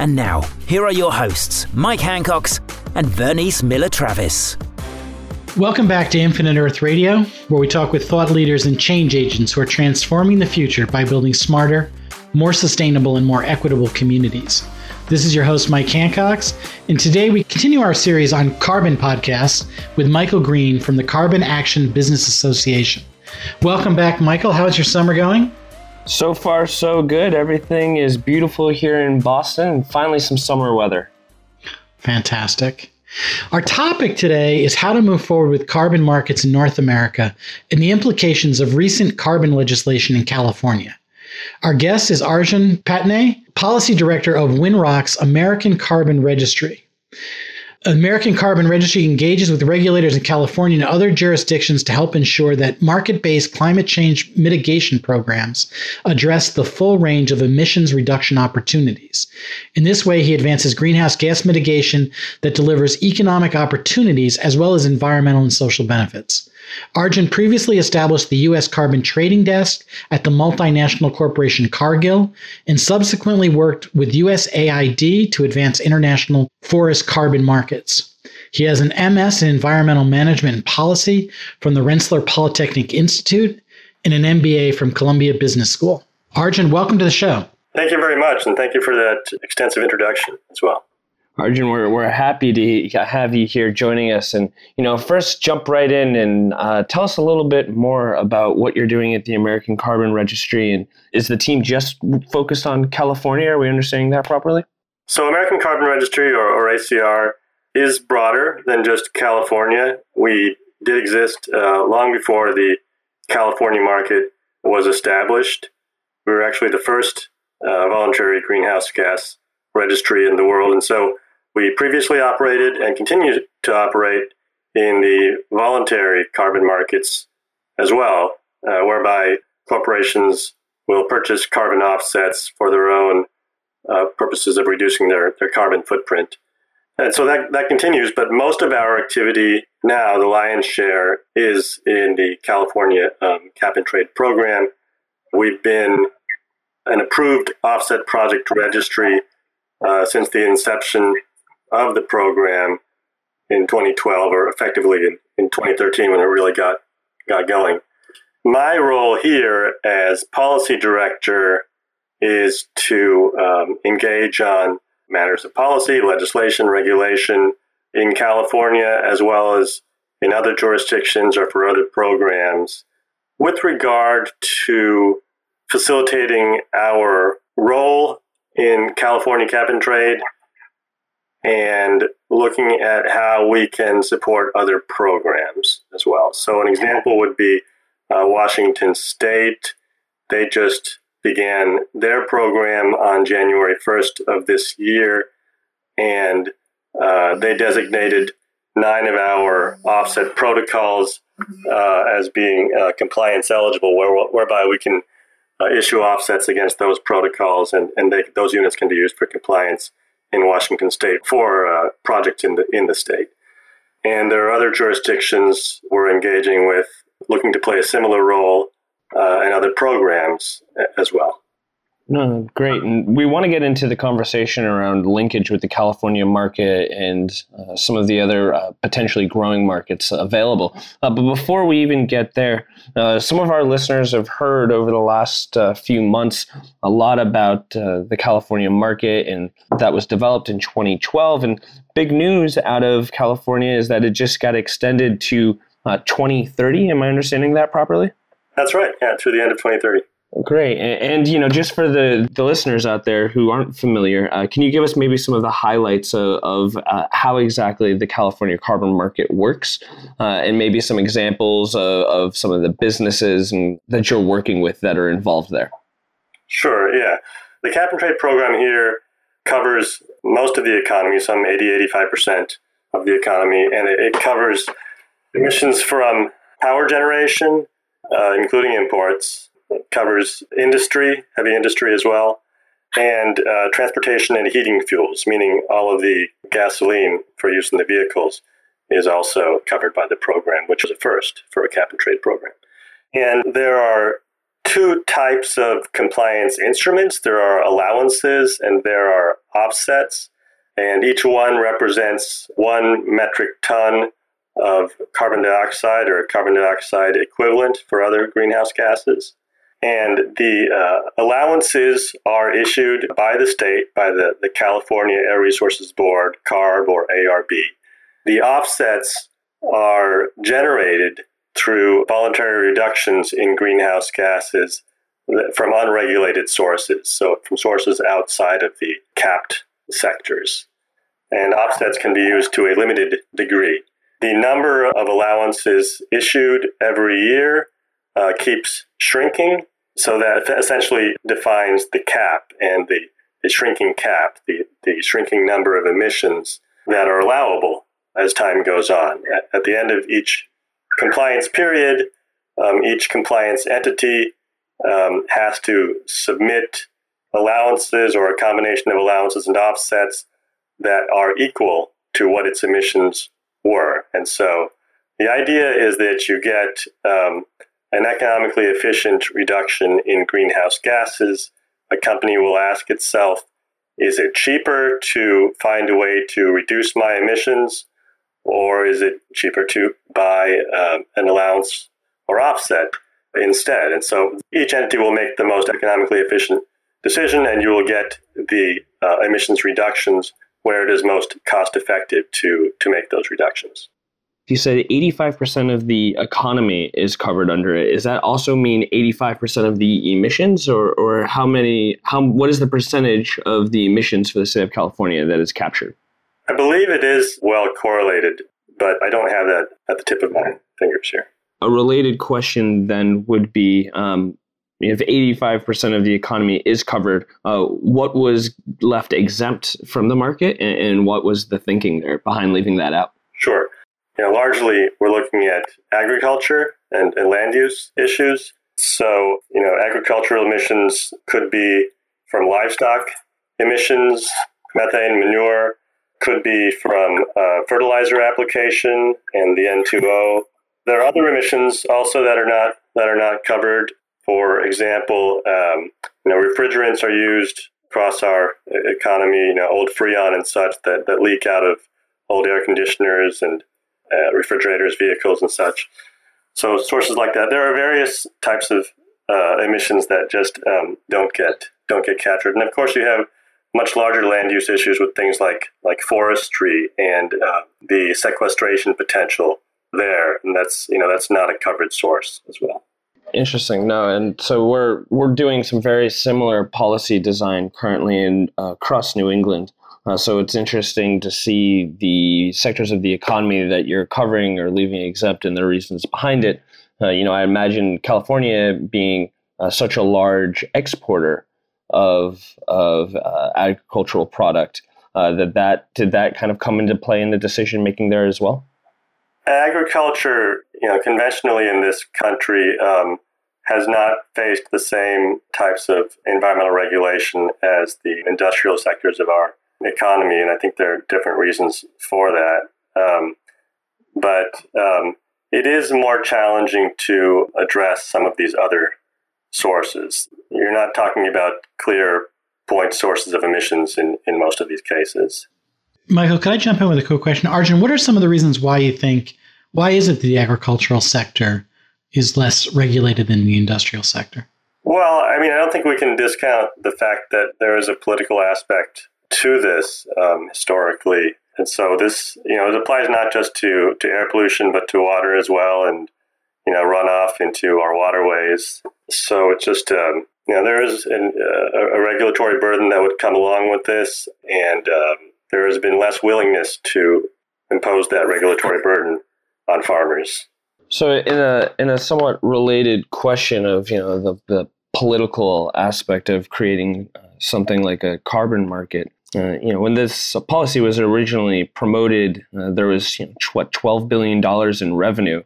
And now, here are your hosts, Mike Hancox and Vernice Miller Travis. Welcome back to Infinite Earth Radio, where we talk with thought leaders and change agents who are transforming the future by building smarter, more sustainable, and more equitable communities. This is your host, Mike Hancox, and today we continue our series on carbon podcasts with Michael Green from the Carbon Action Business Association. Welcome back, Michael. How's your summer going? So far, so good. Everything is beautiful here in Boston, and finally some summer weather. Fantastic. Our topic today is how to move forward with carbon markets in North America and the implications of recent carbon legislation in California. Our guest is Arjun Patney, Policy Director of Winrock's American Carbon Registry. American Carbon Registry engages with regulators in California and other jurisdictions to help ensure that market based climate change mitigation programs address the full range of emissions reduction opportunities. In this way, he advances greenhouse gas mitigation that delivers economic opportunities as well as environmental and social benefits. Arjun previously established the U.S. Carbon Trading Desk at the multinational corporation Cargill and subsequently worked with USAID to advance international forest carbon markets. He has an MS in Environmental Management and Policy from the Rensselaer Polytechnic Institute and an MBA from Columbia Business School. Arjun, welcome to the show. Thank you very much, and thank you for that extensive introduction as well. Arjun, we're, we're happy to have you here joining us. And, you know, first jump right in and uh, tell us a little bit more about what you're doing at the American Carbon Registry. And is the team just focused on California? Are we understanding that properly? So, American Carbon Registry, or, or ACR, is broader than just California. We did exist uh, long before the California market was established. We were actually the first uh, voluntary greenhouse gas registry in the world. And so we previously operated and continue to operate in the voluntary carbon markets as well, uh, whereby corporations will purchase carbon offsets for their own uh, purposes of reducing their, their carbon footprint. And so that, that continues, but most of our activity now, the lion's share, is in the California um, cap and trade program. We've been an approved offset project registry uh, since the inception of the program in 2012, or effectively in, in 2013 when it really got got going. My role here as policy director is to um, engage on matters of policy, legislation, regulation in California, as well as in other jurisdictions or for other programs, with regard to facilitating our role in California cap and trade and looking at how we can support other programs as well. So, an example would be uh, Washington State. They just began their program on January 1st of this year, and uh, they designated nine of our offset protocols uh, as being uh, compliance eligible, where, whereby we can uh, issue offsets against those protocols, and, and they, those units can be used for compliance in Washington State for uh, projects in the in the state. And there are other jurisdictions we're engaging with, looking to play a similar role uh, in other programs as well. No, great. And we want to get into the conversation around linkage with the California market and uh, some of the other uh, potentially growing markets available. Uh, but before we even get there, uh, some of our listeners have heard over the last uh, few months a lot about uh, the California market, and that was developed in 2012. And big news out of California is that it just got extended to 2030. Am I understanding that properly? That's right. Yeah, through the end of 2030. Great. And, and, you know, just for the, the listeners out there who aren't familiar, uh, can you give us maybe some of the highlights of, of uh, how exactly the California carbon market works uh, and maybe some examples of, of some of the businesses and, that you're working with that are involved there? Sure, yeah. The cap and trade program here covers most of the economy, some 80, 85% of the economy, and it, it covers emissions from power generation, uh, including imports. It covers industry, heavy industry as well, and uh, transportation and heating fuels, meaning all of the gasoline for use in the vehicles is also covered by the program, which is a first for a cap and trade program. And there are two types of compliance instruments there are allowances and there are offsets, and each one represents one metric ton of carbon dioxide or carbon dioxide equivalent for other greenhouse gases. And the uh, allowances are issued by the state, by the, the California Air Resources Board, CARB or ARB. The offsets are generated through voluntary reductions in greenhouse gases from unregulated sources, so from sources outside of the capped sectors. And offsets can be used to a limited degree. The number of allowances issued every year uh, keeps shrinking, so that essentially defines the cap and the, the shrinking cap, the, the shrinking number of emissions that are allowable as time goes on. At, at the end of each compliance period, um, each compliance entity um, has to submit allowances or a combination of allowances and offsets that are equal to what its emissions were. And so the idea is that you get um, an economically efficient reduction in greenhouse gases. A company will ask itself, is it cheaper to find a way to reduce my emissions or is it cheaper to buy um, an allowance or offset instead? And so each entity will make the most economically efficient decision, and you will get the uh, emissions reductions where it is most cost effective to to make those reductions. You said 85% of the economy is covered under it. Does that also mean 85% of the emissions, or, or how many? How what is the percentage of the emissions for the state of California that is captured? I believe it is well correlated, but I don't have that at the tip of my fingers here. A related question then would be um, if 85% of the economy is covered, uh, what was left exempt from the market and, and, what was the thinking there behind leaving that out? Sure. You know, largely, we're looking at agriculture and, and land use issues. So, you know, agricultural emissions could be from livestock emissions, methane, manure, could be from uh, fertilizer application and the N2O. There are other emissions also that are not that are not covered. For example, um, you know, refrigerants are used across our economy. You know, old Freon and such that, that leak out of old air conditioners and uh, refrigerators, vehicles, and such. So sources like that. There are various types of uh, emissions that just um, don't get don't get captured, and of course you have much larger land use issues with things like like forestry and uh, the sequestration potential there, and that's you know that's not a covered source as well. Interesting. No, and so we're we're doing some very similar policy design currently in uh, across New England. Uh, so it's interesting to see the sectors of the economy that you're covering or leaving exempt and the reasons behind it. Uh, you know, I imagine California being uh, such a large exporter of of uh, agricultural product. Uh, that that did that kind of come into play in the decision making there as well. Agriculture, you know, conventionally in this country. Um, has not faced the same types of environmental regulation as the industrial sectors of our economy, and I think there are different reasons for that. Um, but um, it is more challenging to address some of these other sources. You're not talking about clear point sources of emissions in, in most of these cases. Michael, could I jump in with a quick question? Arjun, what are some of the reasons why you think, why is it the agricultural sector is less regulated than the industrial sector? Well, I mean, I don't think we can discount the fact that there is a political aspect to this um, historically. And so this, you know, it applies not just to, to air pollution, but to water as well. And you know, runoff into our waterways. So it's just, um, you know, there is an, uh, a regulatory burden that would come along with this, and um, there has been less willingness to impose that regulatory burden on farmers. So, in a in a somewhat related question of you know the the political aspect of creating uh, something like a carbon market, uh, you know, when this policy was originally promoted, uh, there was you know, what twelve billion dollars in revenue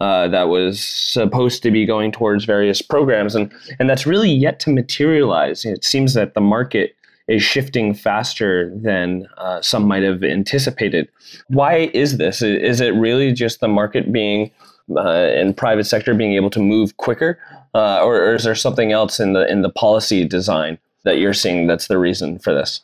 uh, that was supposed to be going towards various programs, and and that's really yet to materialize. It seems that the market is shifting faster than uh, some might have anticipated. Why is this? Is it really just the market being uh, and private sector being able to move quicker, uh, or, or is there something else in the in the policy design that you're seeing that's the reason for this?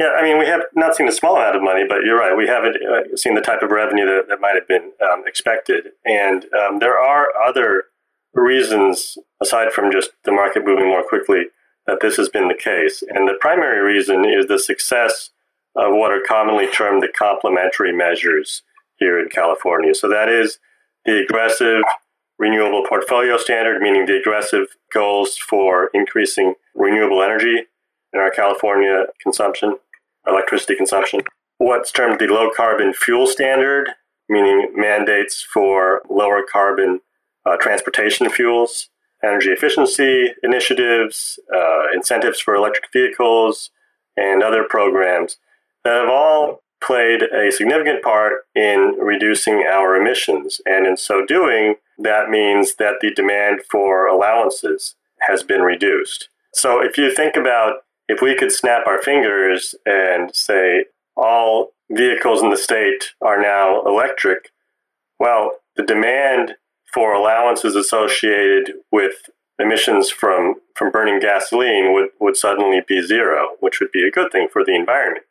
Yeah, I mean, we have not seen a small amount of money, but you're right. We haven't uh, seen the type of revenue that, that might have been um, expected. And um, there are other reasons, aside from just the market moving more quickly, that this has been the case. And the primary reason is the success of what are commonly termed the complementary measures here in California. So that is the aggressive renewable portfolio standard, meaning the aggressive goals for increasing renewable energy in our California consumption, electricity consumption. What's termed the low carbon fuel standard, meaning mandates for lower carbon uh, transportation fuels, energy efficiency initiatives, uh, incentives for electric vehicles, and other programs that have all played a significant part in reducing our emissions. And in so doing, that means that the demand for allowances has been reduced. So if you think about if we could snap our fingers and say all vehicles in the state are now electric, well, the demand for allowances associated with emissions from, from burning gasoline would, would suddenly be zero, which would be a good thing for the environment.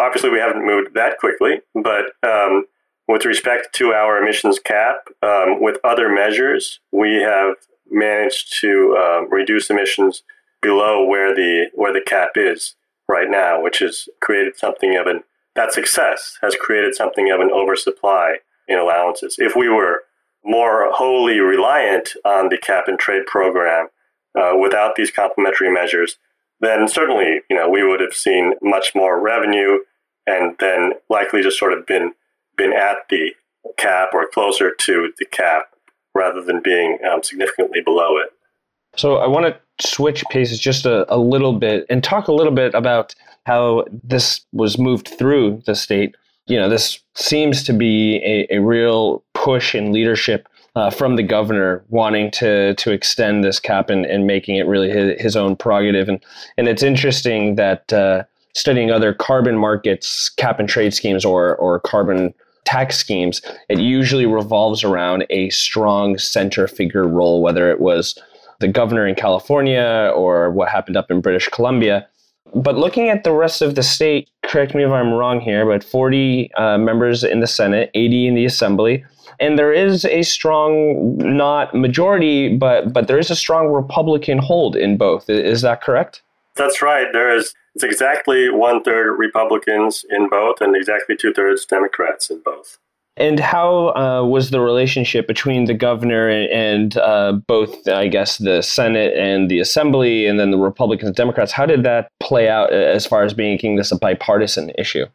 Obviously, we haven't moved that quickly, but um, with respect to our emissions cap, um, with other measures, we have managed to um, reduce emissions below where the where the cap is right now, which has created something of an that success has created something of an oversupply in allowances. If we were more wholly reliant on the cap and trade program uh, without these complementary measures, then certainly you know we would have seen much more revenue and then likely just sort of been been at the cap or closer to the cap rather than being um, significantly below it. So I want to switch paces just a, a little bit and talk a little bit about how this was moved through the state. You know, this seems to be a, a real push in leadership uh, from the governor wanting to to extend this cap and, and making it really his, his own prerogative. And and it's interesting that uh, studying other carbon markets, cap and trade schemes, or or carbon tax schemes, it usually revolves around a strong center figure role, whether it was the governor in California or what happened up in British Columbia. But looking at the rest of the state, correct me if I'm wrong here, but 40 uh, members in the Senate, 80 in the Assembly, and there is a strong, not majority, but but there is a strong Republican hold in both. Is that correct? That's right. There is. It's exactly one third Republicans in both, and exactly two thirds Democrats in both. And how uh, was the relationship between the governor and uh, both, I guess, the Senate and the Assembly, and then the Republicans and Democrats? How did that play out as far as making this a bipartisan issue?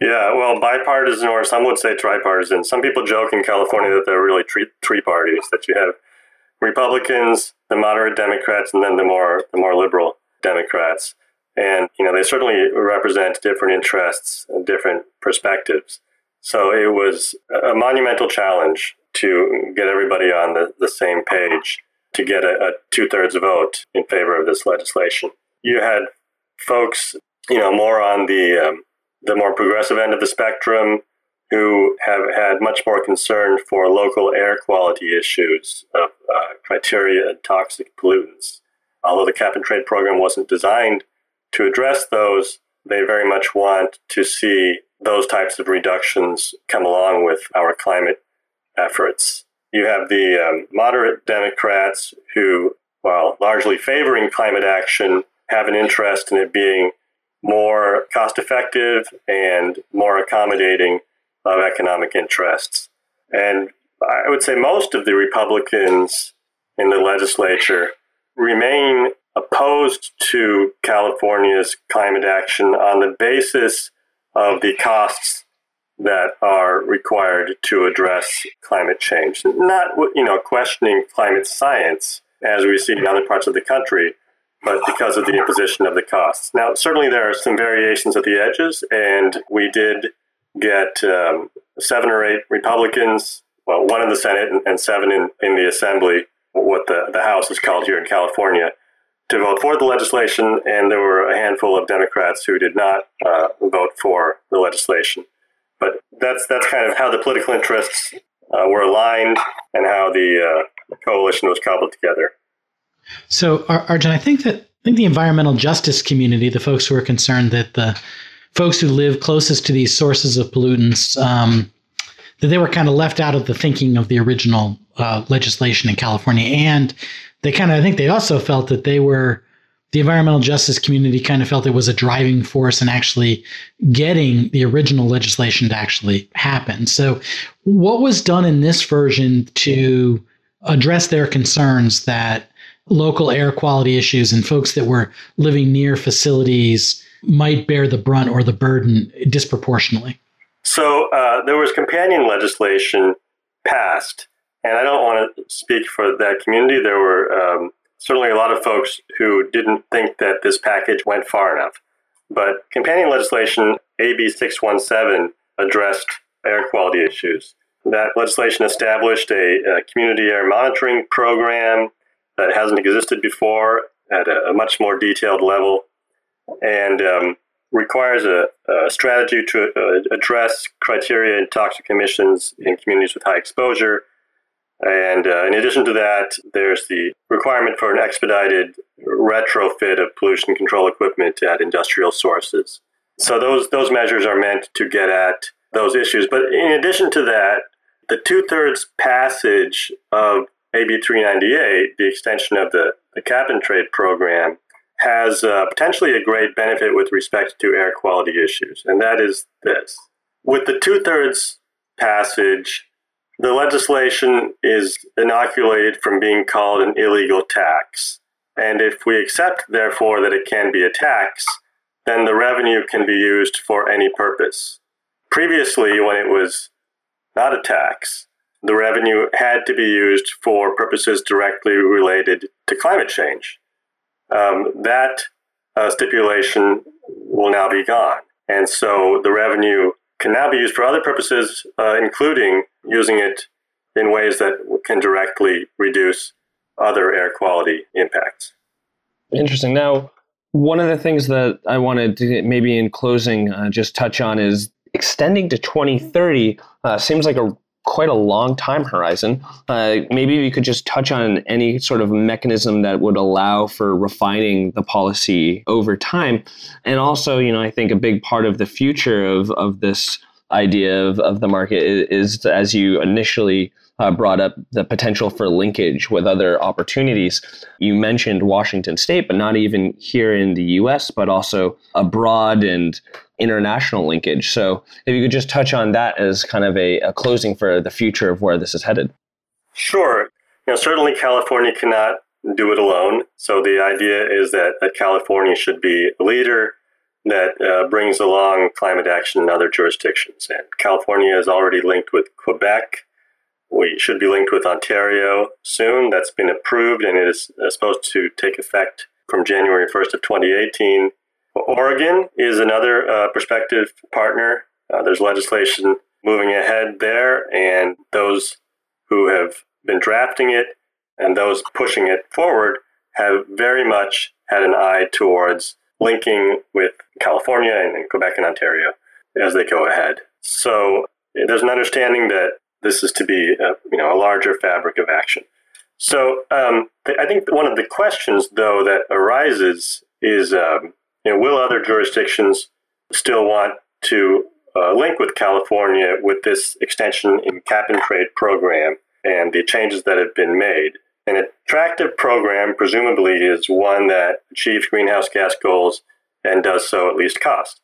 Yeah, well, bipartisan, or some would say tripartisan. Some people joke in California that there are really three, three parties that you have Republicans, the moderate Democrats, and then the more the more liberal Democrats. And you know they certainly represent different interests and different perspectives. So it was a monumental challenge to get everybody on the, the same page to get a, a two thirds vote in favor of this legislation. You had folks, you know, more on the um, the more progressive end of the spectrum who have had much more concern for local air quality issues of uh, criteria and toxic pollutants. Although the cap and trade program wasn't designed to address those, they very much want to see those types of reductions come along with our climate efforts. You have the um, moderate Democrats who, while largely favoring climate action, have an interest in it being more cost effective and more accommodating of economic interests. And I would say most of the Republicans in the legislature remain opposed to California's climate action on the basis of the costs that are required to address climate change. Not, you know, questioning climate science as we see in other parts of the country, but because of the imposition of the costs. Now, certainly there are some variations at the edges, and we did get um, seven or eight Republicans, well, one in the Senate and, seven in, in the Assembly, what the, the House is called here in California, to vote for the legislation, and there were a handful of Democrats who did not uh, vote for the legislation. But that's that's kind of how the political interests uh, were aligned and how the uh, coalition was cobbled together. So, Arjun, I think that I think the environmental justice community, the folks who are concerned that the folks who live closest to these sources of pollutants, um, that they were kind of left out of the thinking of the original uh, legislation in California, and they kind of I think they also felt that they were the environmental justice community kind of felt it was a driving force in actually getting the original legislation to actually happen. So, what was done in this version to address their concerns that local air quality issues and folks that were living near facilities might bear the brunt or the burden disproportionately? So, uh, there was companion legislation passed, and I don't want to speak for that community. There were um, certainly a lot of folks who didn't think that this package went far enough. But companion legislation AB 617 addressed air quality issues. That legislation established a, a community air monitoring program that hasn't existed before at a, a much more detailed level and um, requires a, a, strategy to uh, address criteria and toxic emissions in communities with high exposure and uh, in addition to that, there's the requirement for an expedited retrofit of pollution control equipment at industrial sources. So those those measures are meant to get at those issues. But in addition to that, the two thirds passage of AB 398, the extension of the, the cap and trade program, has uh, potentially a great benefit with respect to air quality issues, and that is this: with the two thirds passage the legislation is inoculated from being called an illegal tax. And if we accept, therefore, that it can be a tax, then the revenue can be used for any purpose. Previously, when it was not a tax, the revenue had to be used for purposes directly related to climate change. Um, that uh, stipulation will now be gone. And so the revenue can now be used for other purposes, uh, including using it in ways that can directly reduce other air quality impacts. Interesting. Now, one of the things that I wanted to maybe in closing uh, just touch on is extending to 2030 uh, seems like a quite a long time horizon. Uh, maybe you could just touch on any sort of mechanism that would allow for refining the policy over time. And also, you know, I think a big part of the future of, of this idea of, of the market is, is as you initially uh, brought up the potential for linkage with other opportunities. You mentioned Washington State, but not even here in the US, but also abroad and international linkage. So, if you could just touch on that as kind of a, a closing for the future of where this is headed. Sure. Know, certainly California cannot do it alone. So, the idea is that, that California should be a leader that uh, brings along climate action in other jurisdictions. And California is already linked with Quebec we should be linked with Ontario soon. That's been approved and it is uh, supposed to take effect from January 1st of 2018. Oregon is another uh, prospective partner. Uh, there's legislation moving ahead there, and those who have been drafting it and those pushing it forward have very much had an eye towards linking with California and Quebec and Ontario as they go ahead. So there's an understanding that this is to be a, you know a larger fabric of action. So um, I think one of the questions though that arises is um, you know will other jurisdictions still want to uh, link with California with this extension in cap and trade program and the changes that have been made. An attractive program presumably is one that achieves greenhouse gas goals and does so at least cost.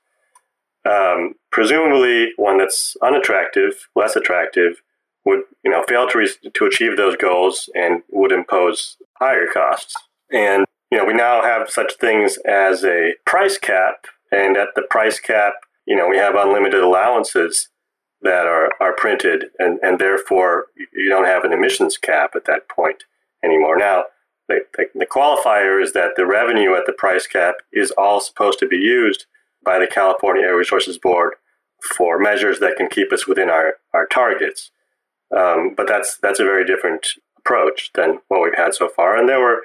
Um, presumably, one that's unattractive, less attractive, would you know fail to re- to achieve those goals and would impose higher costs. And you know we now have such things as a price cap, and at the price cap, you know we have unlimited allowances that are are printed, and and therefore you don't have an emissions cap at that point anymore. Now the, the qualifier is that the revenue at the price cap is all supposed to be used by the California Air Resources Board for measures that can keep us within our, our targets. Um, but that's that's a very different approach than what we've had so far. And there were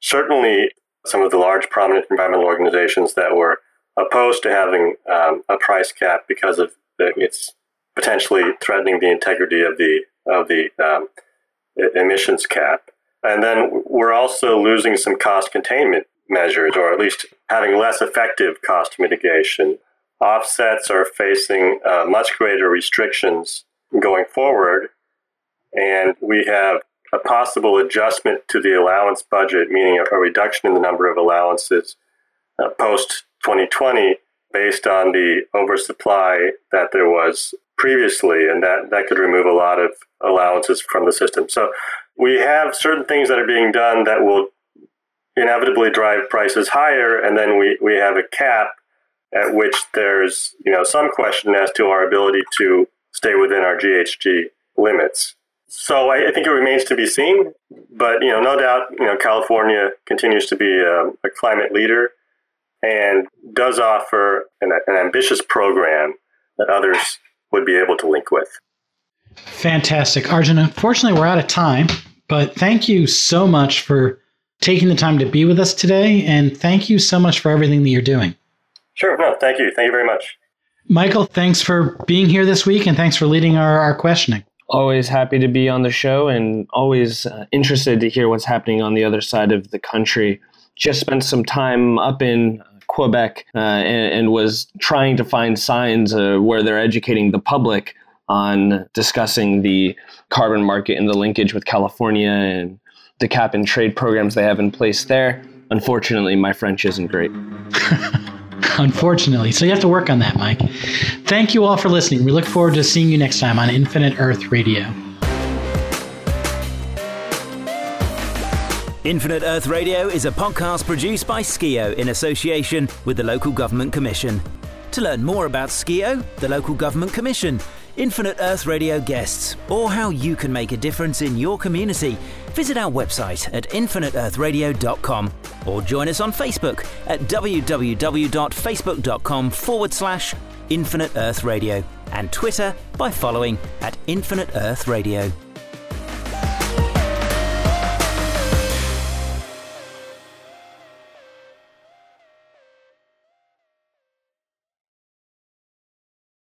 certainly some of the large prominent environmental organizations that were opposed to having um, a price cap because of the, it's potentially threatening the integrity of the of the um, emissions cap. And then we're also losing some cost containment measures, or at least having less effective cost mitigation. Offsets are facing uh, much greater restrictions going forward, and we have a possible adjustment to the allowance budget, meaning a, reduction in the number of allowances uh, post 2020 based on the oversupply that there was previously, and that, that could remove a lot of allowances from the system. So we have certain things that are being done that will inevitably drive prices higher, and then we, we have a cap at which there's you know some question as to our ability to stay within our GHG limits. So I, I think it remains to be seen, but you know, no doubt, you know, California continues to be a, a climate leader and does offer an, an ambitious program that others would be able to link with. Fantastic. Arjun, unfortunately, we're out of time, but thank you so much for taking the time to be with us today. And thank you so much for everything that you're doing. Sure. No, thank you. Thank you very much. Michael, thanks for being here this week and thanks for leading our, our questioning. Always happy to be on the show and always uh, interested to hear what's happening on the other side of the country. Just spent some time up in Quebec uh, and, and, was trying to find signs uh, where they're educating the public on discussing the carbon market and the linkage with California and the cap and trade programs they have in place there. Unfortunately, my French isn't great. Unfortunately. So you have to work on that, Mike. Thank you all for listening. We look forward to seeing you next time on Infinite Earth Radio. Infinite Earth Radio is a podcast produced by Skio in association with the Local Government Commission. To learn more about Skio, the Local Government Commission, Infinite Earth Radio guests, or how you can make a difference in your community, visit our website at infiniteearthradio.com or join us on Facebook at www.facebook.com forward slash Infinite Earth Radio and Twitter by following at Infinite Earth Radio.